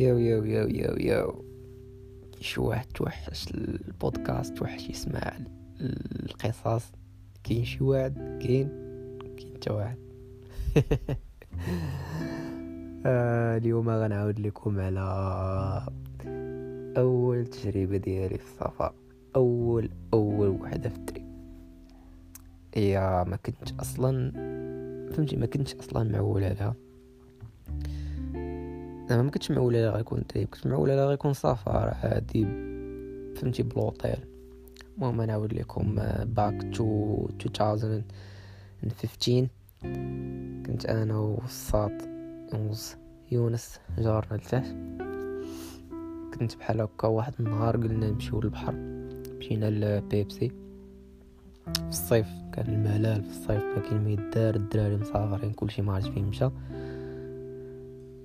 yo yo yo yo yo. شي واحد توحش البودكاست توحش يسمع القصص. كاين شي واحد؟ كاين؟ كاين حتى واحد. آه اليوم غنعاود لكم على أول تجربة ديالي في السفر أول أول وحدة في ال trip. هي ما كنتش أصلا فهمتي ما كنتش أصلا معول عليها. أنا ما كنتش معول على غيكون trip كنت معول على غيكون سفر عادي فهمتي بلوطيل المهم نعاود لكم back to 2015 كنت أنا والساط يونس جارنا لتحت كنت بحال هكا واحد النهار قلنا نمشيو للبحر مشينا لبيبسي. في الصيف كان الملال في الصيف ما كاين ما يدار الدراري مسافرين كلشي ما عرفت فين مشى.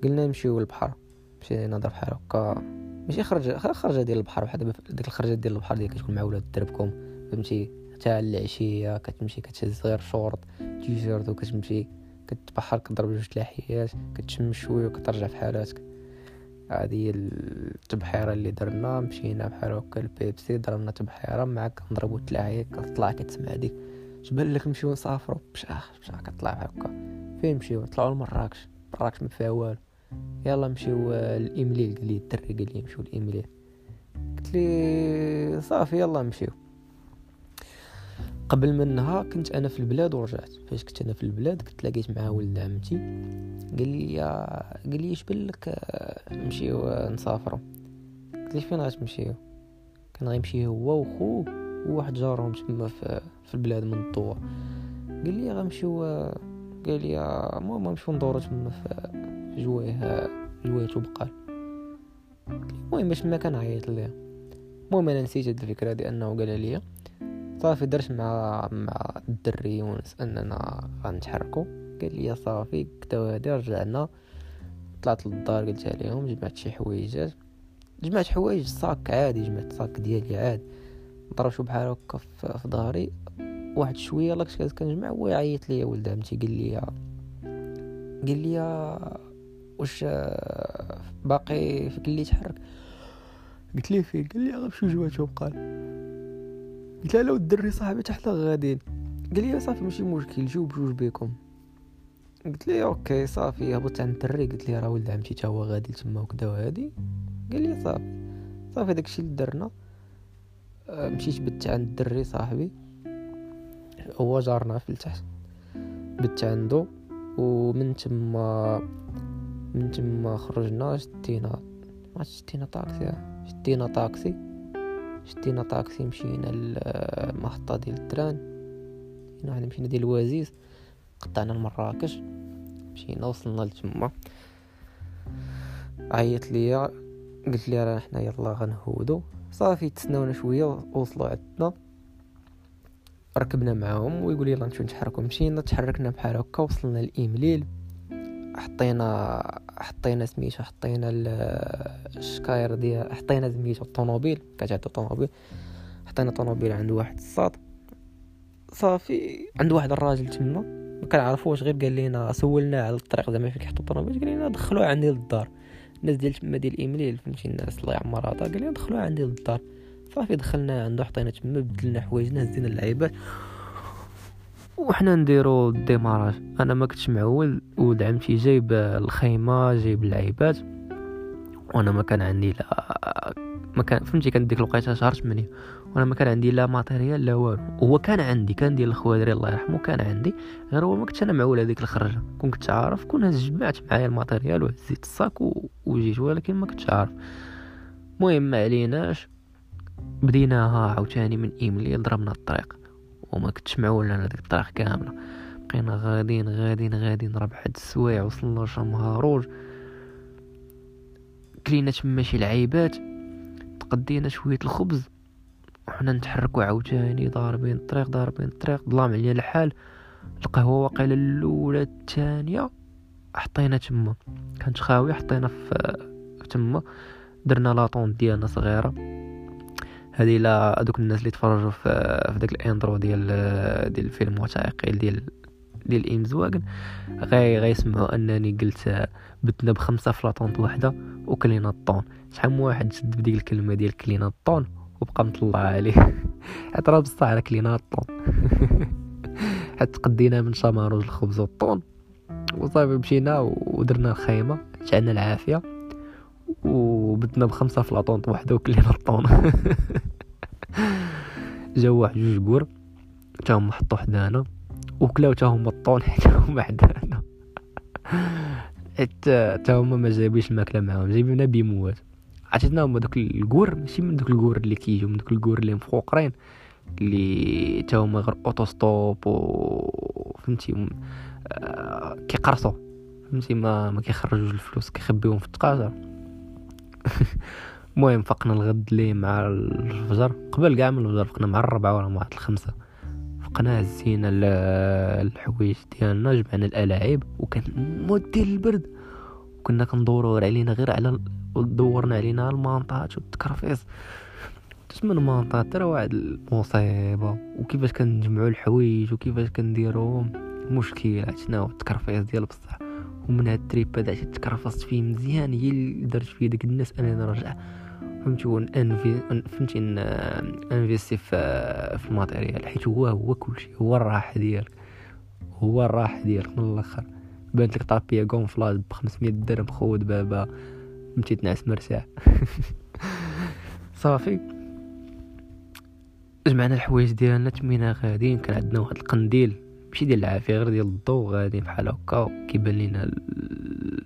قلنا نمشيو للبحر. مشينا نهضر بحال هكا. ماشي خرج خرجة ديال البحر بحال دابا ديك الخرجة ديال البحر ديال كتكون مع ولاد دربكم. فهمتي حتى العشية كتمشي كتهز غير شورت تيشيرت وكتمشي كتبحر كضرب جوج تلاحيات كتشم شوية وكترجع في حالاتك. هذه هي التبحيرة اللي درنا. مشينا بحال هكا البيبسي ضربنا تبحيرة مع كنضربو التلاحية كتطلع كتسمع ديك جبال لك نمشيو نسافرو بشاخ بشاخ كطلع هكا. فين نمشيو نطلعو لمراكش. مراكش ما فيها والو. يلا نمشيو الامليل قال لي الدري قال لي نمشيو الامليل قلت لي صافي يلا نمشيو قبل منها كنت أنا في البلاد ورجعت. فاش كنت أنا في البلاد كنت لاقيت مع ولد عمتي. قال لي قال لي اش بالك آه، نمشيو نسافروا قلت لي فين غتمشيو؟ كان غيمشي هو وخوه وواحد جارهم تما في, البلاد من الضوء قال لي غنمشيو آه، قال لي المهم نمشيو ندورو تما في جويه جويه وبقال المهم باش ما كنعيط ليه. المهم أنا نسيت هاد الفكرة دي أنه قال لي صافي درت مع مع الدري يونس أننا غنتحركو. قال لي صافي كدا هادي رجعنا طلعت للدار قلت عليهم جمعت شي حوايجات جمعت حوايج صاك عادي جمعت صاك ديالي عاد ضرب شو بحال هكا في ظهري. واحد شوية يلاه كنت كنجمع هو يعيط ليا ولد عمتي قال لي قال لي واش باقي فيك اللي تحرك قلت ليه فين قال لي غنمشيو جيهة توبقال قلت له الدري صاحبي تحت غاديين قال لي صافي ماشي مشكل جيو بجوج بيكم. قلت لي okay صافي هبطت عند الدري. قلت لي راه ولد عمتي تا هو غادي تما وكدا وهادي. قال لي صافي صافي داكشي اللي درنا. آه، مشيت بت عند الدري صاحبي. هو جارنا في التحت. بت عنده ومن تما من تما خرجنا شدينا ما شدينا طاكسي. شدينا طاكسي. شدينا طاكسي مشينا للمحطة ديال التران. هنا مشينا ديال الوازيز قطعنا لمراكش مشينا وصلنا لتما. عيط ليا. قلت لي راه حنا يلا غنهودو. صافي تسناونا شوية وصلوا عندنا. ركبنا معاهم ويقول يلا نمشيو نتحركوا مشينا تحركنا بحال هكا وصلنا لإيمليل. حطينا حطينا سميتو حطينا الشكاير ديال حطينا سميتو الطوموبيل كتعطي طوموبيل حطينا طوموبيل عند واحد الصاد صافي. عند واحد الراجل تما. ما كنعرفوش غير قال لينا سولنا على الطريق. زعما فين كيحطوا الطوموبيل قال لنا دخلوها عندي للدار. الناس ديال تما ديال الايميل فهمتي الناس الله يعمرها قال لنا دخلوها عندي للدار. صافي دخلنا عنده حطينا تما بدلنا حوايجنا هزينا اللعيبات. وحنا نديرو الديماراج. أنا ما كنتش معول ولد عمتي جايب الخيمة جايب اللعيبات. وأنا ما كان عندي لا ما كان فهمتي كان ديك الوقيتة شهر 8 وأنا ما كان عندي لا matériel لا والو. هو كان عندي كان ديال الخوادري الله يرحمه كان عندي. غير هو ما كنتش أنا معول هذيك الخرجة. كون كنت عارف كون جمعت معايا ال matériel وهزيت الصاك وجيت ولكن ما كنتش عارف. المهم ما عليناش. بديناها عاوتاني من إمليل ضربنا الطريق وما كنتش معول أنا ديك الطريق كامله بقينا غاديين غاديين غاديين ربع السوايع وصلنا لشمهاروش كلينا تما شي لعيبات تقدينا شوية الخبز وحنا نتحركوا عاوتاني ضاربين الطريق ضاربين الطريق ظلام علينا الحال. القهوة واقيلا الأولى الثانية حطينا تما. كانت خاوية حطينا في تما. درنا لاطون ديالنا صغيرة. هذه لا دوك الناس اللي تفرجوا في في داك الإنترو ديال ديال الفيلم وثائقي ديال ديال الامزواغن غي غيسمعوا أنني قلت بتنا بخمسة فلاطونط وحدة وكلينا الطون. شحال من واحد شد بديك الكلمة ديال كلينا الطون وبقى مطلع عليه. اعتراف بصح على كلينا الطون. حتى قدينا من شماروج الخبز والطون. وصافي مشينا ودرنا الخيمة شعلنا العافية. وبدنا بخمسة فلاطونط وحده وكلينا الطون جاو واحد جوج كور تا هما حطو حدانا وكلاو تا هما الطون حتى هما حدانا حتى تا هما ما جايبينش الماكلة معاهم جايبينها بيموات. عرفتنا هما دوك الكور ماشي من دوك الكور اللي كيجيو من دوك الكور اللي مفوقرين اللي تا هما غير اوتوستوب و فهمتي آه كيقرصوا فهمتي ما ما كيخرجوش الفلوس كيخبيوهم في التقاطع. المهم فقنا الغد لي مع الفجر. قبل كاع من الفجر فقنا مع الربعة ولا مع الخمسة. فقنا هزينا الحوايج ديالنا جمعنا الألاعيب وكان موت ديال البرد. وكنا كندورو علينا غير على دورنا علينا المانطات والتكرفيس من المانطات راه واحد المصيبة. وكيفاش كنجمعو الحوايج وكيفاش كنديروهم مشكل عرفتنا التكرفيس ديال بصح. ومن هاد ال trip هذا عشت تكرفصت فيه مزيان هي اللي درت فيه داك الناس أنا نرجع. فهمتي انفي فهمتي؟ investi في في ال matériel حيت هو هو كلشي هو الراحه ديالك. هو الراحه ديالك من الأخر. بانت لك tapis gonflable ب 500 درهم خود بابا. فهمتي؟ تنعس مرتاح. صافي. جمعنا الحوايج ديالنا تمينا غاديين كان عندنا واحد القنديل. ماشي ديال العافيه غير ديال الضو غادي بحال هكا كيبان لينا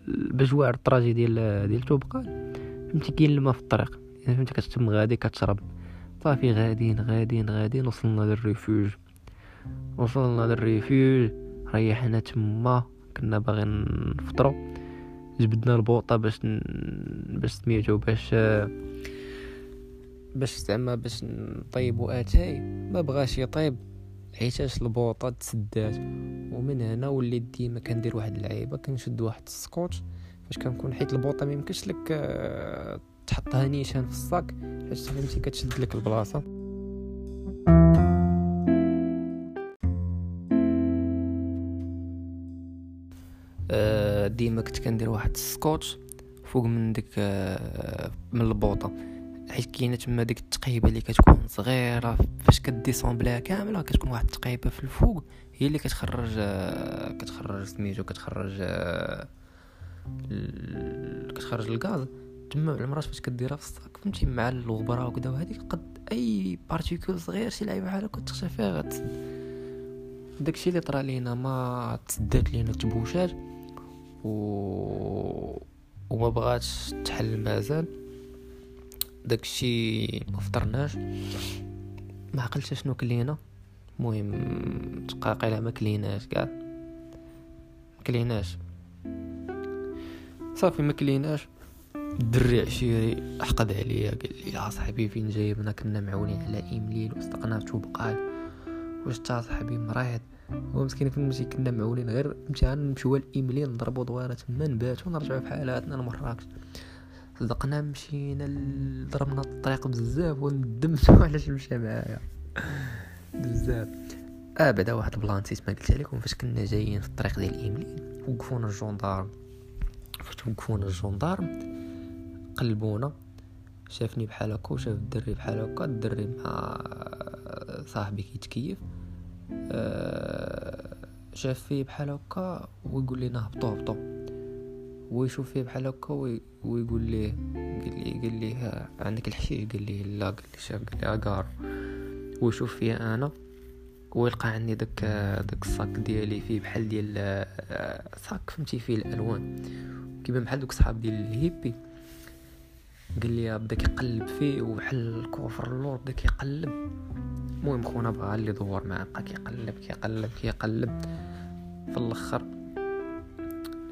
بجوار ال trajet ديال ديال توبقال فهمتي؟ كاين الماء في الطريق. يعني فهمتي؟ كتتم غادي كتشرب. صافي غاديين غاديين غاديين وصلنا لل refuge وصلنا لل refuge ريحنا تما. كنا باغيين نفطرو. جبدنا البوطة باش ن... باش سميتو باش باش زعما باش نطيبو آتاي. ما بغاش يطيب. حيتاش البوطة تسدات. ومن هنا وليت ديما كندير واحد اللعيبة كنشد واحد السكوتش. فاش كنكون حيت البوطة ما يمكنش لك آه، تحطها نيشان في الصاك. حيت فهمتي كتشد لك البلاصة. آه، ديما كنت كندير واحد السكوتش فوق من ديك آه، من البوطة. حيت كاينة تما ديك التقيبه اللي كتكون صغيرة فاش كديسومبليها كاملة كتكون واحد التقيبه في الفوق هي اللي كتخرج كتخرج سميتو كتخرج كتخرج الغاز. تما العمرات فاش كديرها في الصاك فهمتي مع الغبرة وكذا وهذيك قد أي بارتيكول صغير شي لعيبة بحال هكا تخشى فيها داكشي اللي طرا لينا ما تسدات لينا تبوشات و وما بغاتش تحل مازال. داكشي ما فطرناش. ما عقلتش شنو كلينا. المهم تقاقيلا ما كليناش كاع. ما كليناش. صافي ما كليناش. الدري عشيري حقد عليا قال لي يا صاحبي فين جايبنا؟ كنا معولين على ايميل وصدقنا بقال واش تا صاحبي مريض هو مسكين فين مشي؟ كنا معولين غير امتحان نمشيو الايميلين نضربو دوارة تما نباتو نرجعو في حالاتنا لمراكش صدقنا مشينا ضربنا الطريق بزاف وندمتو علاش مشى معايا. بزاف. آه بعدا واحد البلانتيس ما قلت لكم فاش كنا جايين في الطريق ديال إمليل وقفونا ال gendarmes فاش وقفونا ال gendarmes قلبونا شافني بحال هكا وشاف الدري بحال هكا. الدري مع صاحبي كيتكيف. آه، شاف فيه بحال هكا ويقول لي هبطوا هبطوا ويشوف فيه بحال هكا ويقول ليه قال لي قال لي عندك الحشيش؟ قال لي لا قال لي شاف؟ قال لي اقار ويشوف فيه أنا ويلقى عندي داك داك الصاك ديالي فيه بحال ديال آه، صاك فهمتي فيه الألوان. كيبان بحال دوك صحاب ديال ال hippie. قال لي بدا كيقلب فيه وبحال ال coffre اللور بدا كيقلب المهم خونا بغا اللي يدور معاه بقى كيقلب كيقلب كيقلب. في الأخر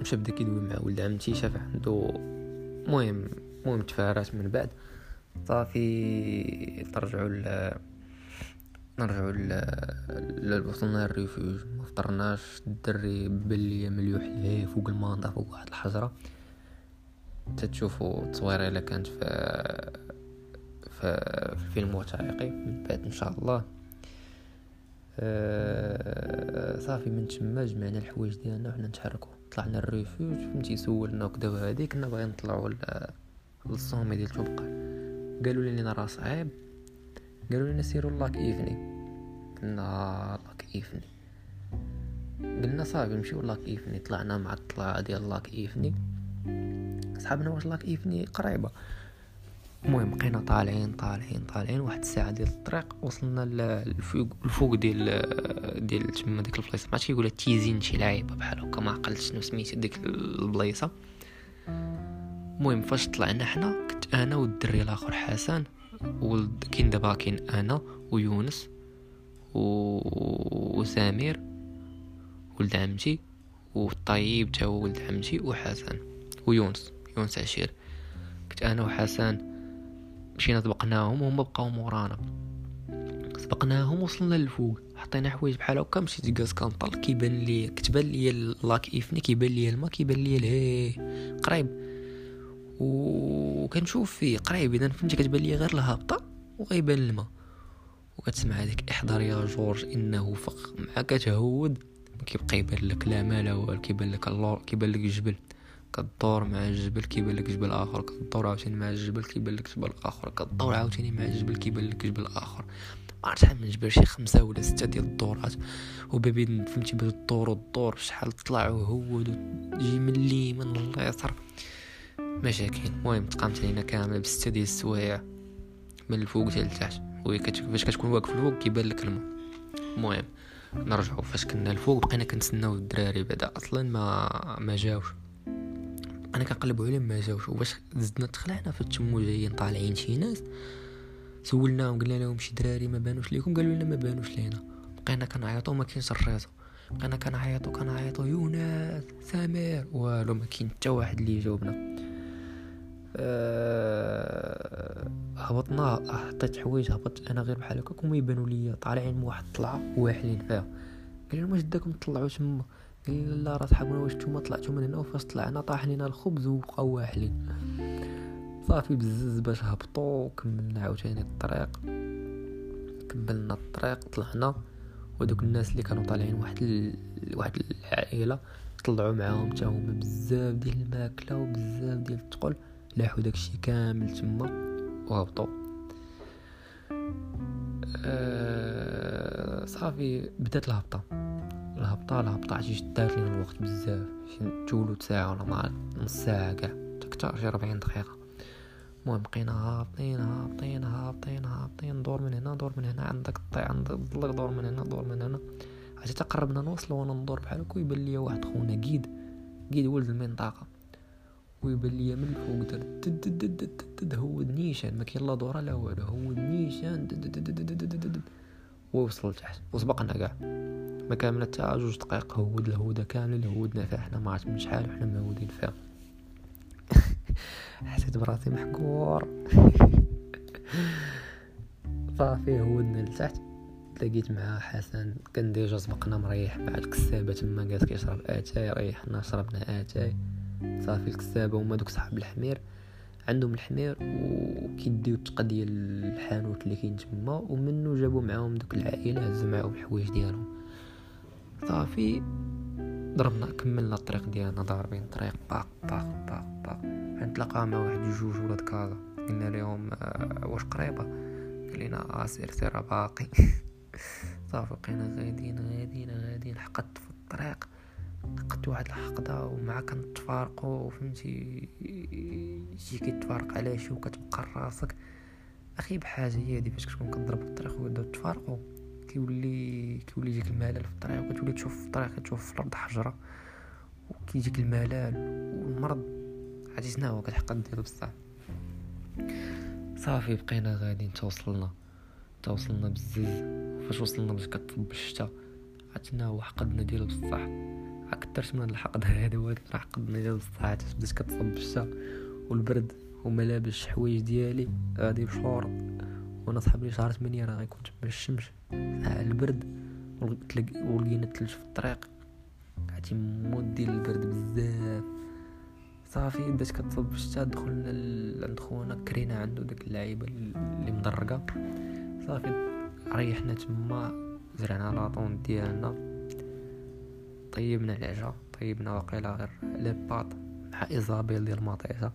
مشى بدا كيدوي مع ولد عمتي شاف عنده المهم المهم تفارات من بعد. صافي ترجعوا ل نرجعوا ل وصلنا الريفوج ما فطرناش الدري بلي مليوح ليه فوق المانطا فوق واحد الحجرة. تتشوفوا التصويره إلا كانت في في الفيلم وثائقي من بعد إن شاء الله. أه صافي من تما جمعنا الحوايج ديالنا وحنا نتحركو. طلعنا ال refuge فهمتي؟ سولنا وكدا وهادي كنا باغيين نطلعو لل sommet ديال توبقال قالوا لنا راه صعيب قالوا لنا سيروا lac إيفني. قلنا lac إيفني. قلنا صافي نمشيو lac إيفني. طلعنا مع الطلعة ديال lac إيفني. صحابنا واش lac إيفني؟ قريبة. المهم بقينا طالعين طالعين طالعين واحد الساعة ديال الطريق وصلنا للفوق الفوق ديال ديال تما ديك البلايصة. ما كيقولها تيزين شي لعيبة بحال هكا ما عقلتش شنو سميت ديك البلايصة. المهم فاش طلعنا حنا كنت أنا والدري الآخر حسن كاين دابا كاين أنا ويونس و... وسمير ولد عمتي والطيب تا هو ولد عمتي وحسن ويونس يونس عشير. كنت أنا وحسن مشينا سبقناهم وهما بقاو مورانا. سبقناهم وصلنا للفوق. حطينا حوايج بحال هكا مشيت جالس كنطل. كيبان لي كتبان لي lac إيفني كيبان لي الماء كيبان لي الهي قريب. وكنشوف فيه قريب إذا فهمتي كتبان لي غير الهابطة وغيبان الماء. وكتسمع هذيك احذر يا جورج إنه فخ مع كتهود. كيبقى يبان لك لا ما لا والو كيبان لك اللور كيبان لك الجبل. كدور مع الجبل كيبان لك جبل آخر كدور عاوتاني مع الجبل كيبان لك جبل آخر كدور عاوتاني مع الجبل كيبان لك جبل آخر. عرفت شحال من جبل؟ شي خمسة ولا ستة ديال الدورات. وبابين فهمتي باش الدور والدور شحال طلع وهود وجي من اليمين لليسار مشاكل. المهم تقامت علينا كامله بستة ديال السوايع من الفوق حتى لتحت. وهي فاش كتكون واقف الفوق كيبان لك الماء. المهم نرجعوا فاش كنا الفوق بقينا كنتسناو الدراري بعدا. أصلا ما ما جاوش. أنا كنقلبوا عليهم ما جاوش وباش زدنا تخلعنا فتمو جايين طالعين شي ناس. سولناهم قلنا لهم شي دراري ما بانوش ليكم قالوا لنا ما بانوش لينا. بقينا كنعيطوا ما كاينش ال réseau بقينا كنعيطوا كنعيطوا يونس سمير والو ما كاين حتى واحد اللي يجاوبنا أه هبطنا حطيت حوايج هبطت أنا غير بحال هكاك هما يبانوا ليا. طالعين واحد الطلعة واحلين فيها. قال لهم واش داكم تطلعوا تما؟ قال لا راه صحابنا واش نتوما طلعتوا من هنا وفاش طلعنا طاح لينا الخبز وبقاو واحلين صافي بزز باش هبطوا كملنا عاوتاني الطريق. كملنا الطريق طلعنا. ودوك الناس اللي كانوا طالعين واحد ال... واحد العائلة طلعوا معاهم حتى هما بزاف ديال الماكلة وبزاف ديال الثقل لاحو داكشي كامل تما وهبطوا أه صافي بدات الهبطة. الهبطه عرفتي دارت لينا الوقت بزاف شي تولد ساعه ولا ما نص ساعه كاع تكتر شي 40 دقيقه المهم بقينا هابطين هابطين هابطين هابطين دور من هنا دور من هنا عندك طي عند الظلق دور من هنا دور من هنا عرفتي تقربنا نوصلوا وأنا ندور بحال هكا ويبان ليا واحد خونا قيد قيد ولد المنطقة ويبان ليا من الفوق دار هو النيشان ما كاين لا دورة لا والو هو النيشان ووصل لتحت وسبقنا كاع ما كاملة تاع جوج دقائق هود الهودة كاملة هودنا فيها حنا ما عرفت من شحال وحنا مهودين فيها. حسيت براسي محقور. صافي هودنا لتحت. تلاقيت مع حسن. كان déjà سبقنا مريح مع الكسابة تما. جالس كيشرب آتاي ريحنا شربنا آتاي. صافي الكسابة هما دوك صحاب الحمير. عندهم الحمير وكيديو التقدية ديال الحانوت اللي كاين تما. ومنو جابو معاهم دوك العائلة هزو معاهم الحوايج ديالهم. صافي ضربنا كملنا الطريق ديالنا ضاربين الطريق باق باق باق باق نتلاقى مع واحد جوج ولاد كازا قلنا لهم آه واش قريبة؟ قال لنا آه سير سير باقي. صافي بقينا غاديين غاديين غاديين. حقدت في الطريق. لقيت واحد الحقدة ومع كنتفارقو فهمتي؟ شي كيتفارق على شي وكتبقى راسك. أخي بحاجة هي هادي فاش كتكون كضرب الطريق ويبداو تفارقوا كيولي كيولي يجيك الملل في الطريق وكتولي تشوف في الطريق تشوف في الأرض حجرة وكيجيك الملل والمرض عرفتي شنو هو كتحقد ديالو بصح. صافي بقينا غاديين توصلنا توصلنا بزز فاش وصلنا باش كتصب الشتا عرفتنا هو حقدنا ديالو بصح. أكثر من الحقد هذا هو راه حقدنا ديال بصح. بدات كتصب الشتا والبرد وملابس حوايج ديالي غادي بشهور وأنا صاحبي شهر 8 راه غيكون تما الشمس. البرد ولقينا الثلج في الطريق. عرفتي مود ديال البرد بزاف. صافي بدات كتصب الشتا دخلنا عند خونا كرينا عنده داك اللعيبة اللي مدرقة. صافي ريحنا تما زرعنا لاطون ديالنا. طيبنا العجا طيبنا واقيلا غير لي باط مع إيزابيل ديال المطيشه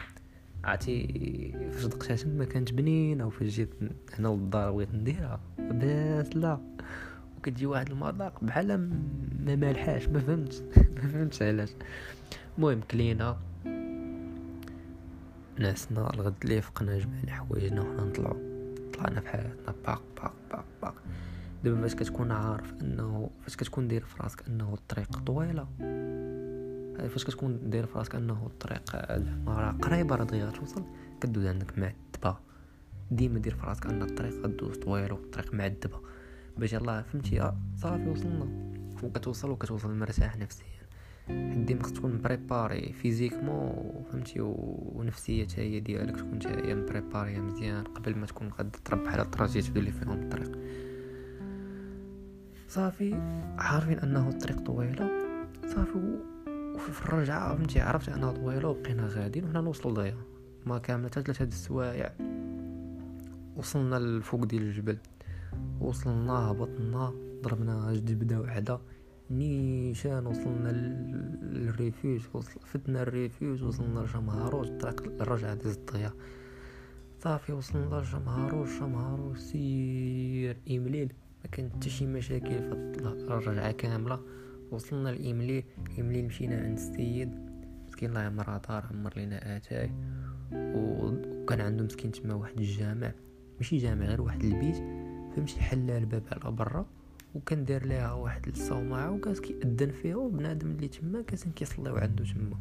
عرفتي فاش دقتها تما كانت بنينة وفاش جيت هنا للدار بغيت نديرها. بس لا. وكتجي واحد المذاق بحال ما مالحاش ما فهمتش ما فهمتش علاش. المهم كلينا ناسنا الغد اللي فقنا جمعنا حوايجنا وحنا نطلعو. طلعنا في حياتنا باق باق باق باق. دابا فاش كتكون عارف انه فاش كتكون داير في راسك انه الطريق طويلة فاش كتكون داير في راسك انه الطريق راه قريبة راه دغيا غتوصل كدوز عندك معذبه ديما دير في راسك ان الطريق غدوز طويل والطريق معذبة. باش يلاه فهمتي؟ صافي وصلنا. وكتوصل وكتوصل مرتاح نفسيا. ديما خصك تكون préparé physiquement فهمتي؟ ونفسية هي ديالك تكون هي م préparé مزيان قبل ما تكون غادي تربح على ال trajets اللي فيهم الطريق. صافي. عارفين أنه الطريق طويلة؟ صافي. وفي الرجعة فهمتي؟ عرفت أنها طويلة وبقينا غاديين وحنا نوصلوا دغيا ما كاملة حتى ثلاثة السوايع. وصلنا للفوق ديال الجبل. وصلنا هبطنا ضربنا جبده وحدة. نيشان وصلنا لل refuge وصل فتنا ال refuge وصلنا لشمهاروج الطريق الرجعة دازت دغيا صافي وصلنا لشمهاروج شمهاروج سير إمليل ما كانت حتى شي مشاكل في الرجعة كاملة. وصلنا لإمليل إمليل مشينا عند السيد. مسكين الله يعمر دار عمر لينا آتاي. وكان عنده مسكين تما واحد الجامع. ماشي جامع غير واحد البيت فهمتي حل الباب على برا وكان دار ليها واحد الصومعة وكان كيأذن فيها وبنادم اللي تما كان كيصليو عنده تما.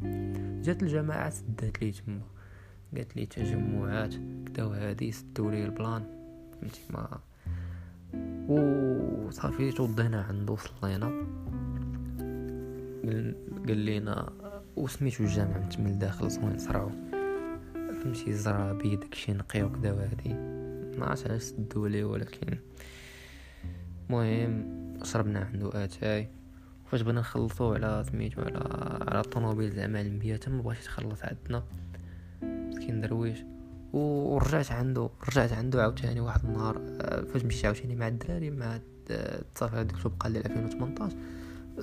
جات الجماعة سدات لي تما قالت لي تجمعات كدا وهادي سدوا لي ال plan فهمتي ما وصافي توضينا عنده صلينا. قال لينا وسميتو الجامع من تما لداخل زوين صراو. فهمتي زرابي داكشي نقي وكدا وهادي. ما عرفتش علاش سدوا لي ولكن المهم شربنا عنده آتاي. فاش بغينا نخلصو على سميتو على على الطوموبيل زعما المية ما بغاش يتخلص عندنا. مسكين درويش. ورجعت عنده رجعت عنده عاوتاني واحد النهار. آه، فاش مشيت عاوتاني مع الدراري مع التصافي هذيك تبقى ديال 2018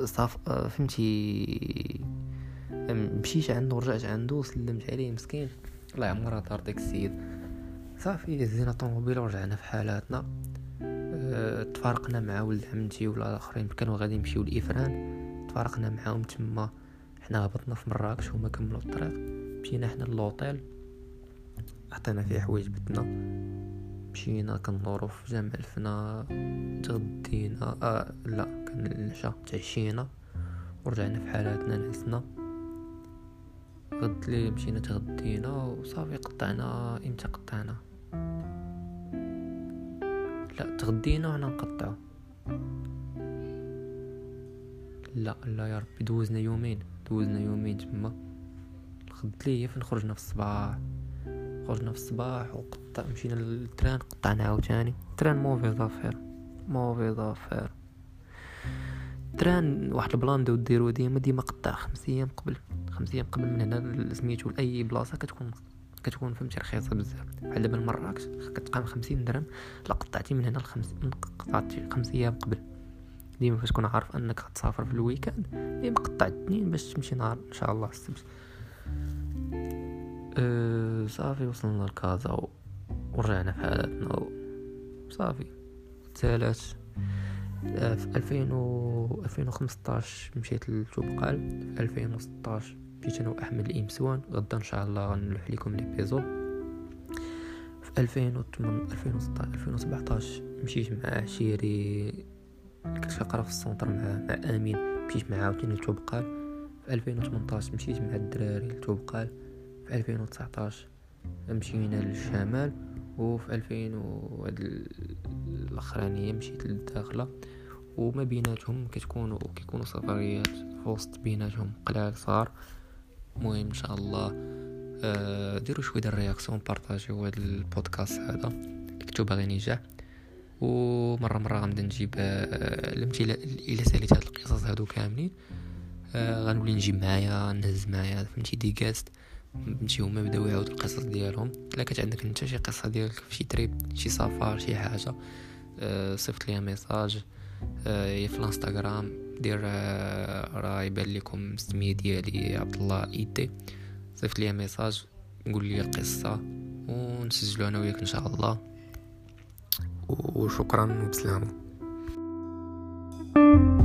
صاف آه، فهمتي؟ مشيت عنده ورجعت عنده سلمت عليه مسكين. الله يعمرها دار داك السيد. صافي هزينا الطوموبيل ورجعنا في حالاتنا. أه تفارقنا مع ولد عمتي ولا الاخرين كانوا غادي يمشيو لإفران. تفارقنا معاهم تما. حنا هبطنا في مراكش هما كملوا الطريق. مشينا حنا للوطيل عطينا فيه حوايج بتنا. مشينا كندورو في جامع الفنا تغدينا. آه لا كان العشاء تعشينا ورجعنا في حالاتنا نعسنا غد لي مشينا تغدينا. وصافي قطعنا إمتى قطعنا. لا تغدينا وحنا نقطعو لا لا يا ربي دوزنا يومين دوزنا يومين تما. الغد لي فين خرجنا في الصباح. خرجنا في الصباح وقطع مشينا للتران قطعنا عاوتاني. تران موفي زافير موفي زافير تران واحد البلان دو ديرو ديما ديما قطع خمس أيام قبل خمس أيام قبل من هنا سميتو لأي بلاصة كتكون كتكون فهمتي رخيصة بزاف. بحال دابا مراكش كتقام خمسين درهم لا قطعتي من هنا لخمس من قطعتي خمس أيام قبل. ديما فاش كون عارف أنك غتسافر في الويكاند ديما قطع الاثنين باش تمشي نهار إن شاء الله السبت. أه صافي وصلنا لكازا و... ورجعنا في حالاتنا و... صافي. الثالث آه، في و 2015 مشيت لتوبقال في 2016 كنت أنا واحمد الامسوان غدا إن شاء الله غنلوح لكم لي في 2018 2016 2017 مشيت مع عشيري كنت كنقرا في السونتر مع مع أمين. مشيت مع عاوتاني لتوبقال. في 2018 مشيت مع الدراري لتوبقال. في 2019 مشينا للشمال. وفي 2000 وهاد الأخرانية مشيت للداخلة. وما بيناتهم كتكونوا كيكونوا سفريات في وسط بيناتهم قلال صغار المهم ان شاء الله آه ديروا شوية ديال ال réaction بارطاجيو هذا البودكاست هذا. كتبتو باغي نجاح ومرة مرة غنبدا نجيب آه إلى ساليت هاد القصص هادو كاملين آه غنولي نجيب معايا نهز معايا فهمتي des guests. فهمتي هما بداو يعاودوا القصص ديالهم. إلا كانت عندك انت شي قصة ديالك في شي trip شي سفر شي حاجة صيفط ليا message هي في الانستغرام. دير آه، راه يبان لكم السميه ديالي عبد الله إيدي. صيفط لي ميساج قول لي القصة ونسجلو أنا وياك إن شاء الله. وشكرا وبسلامة. thank you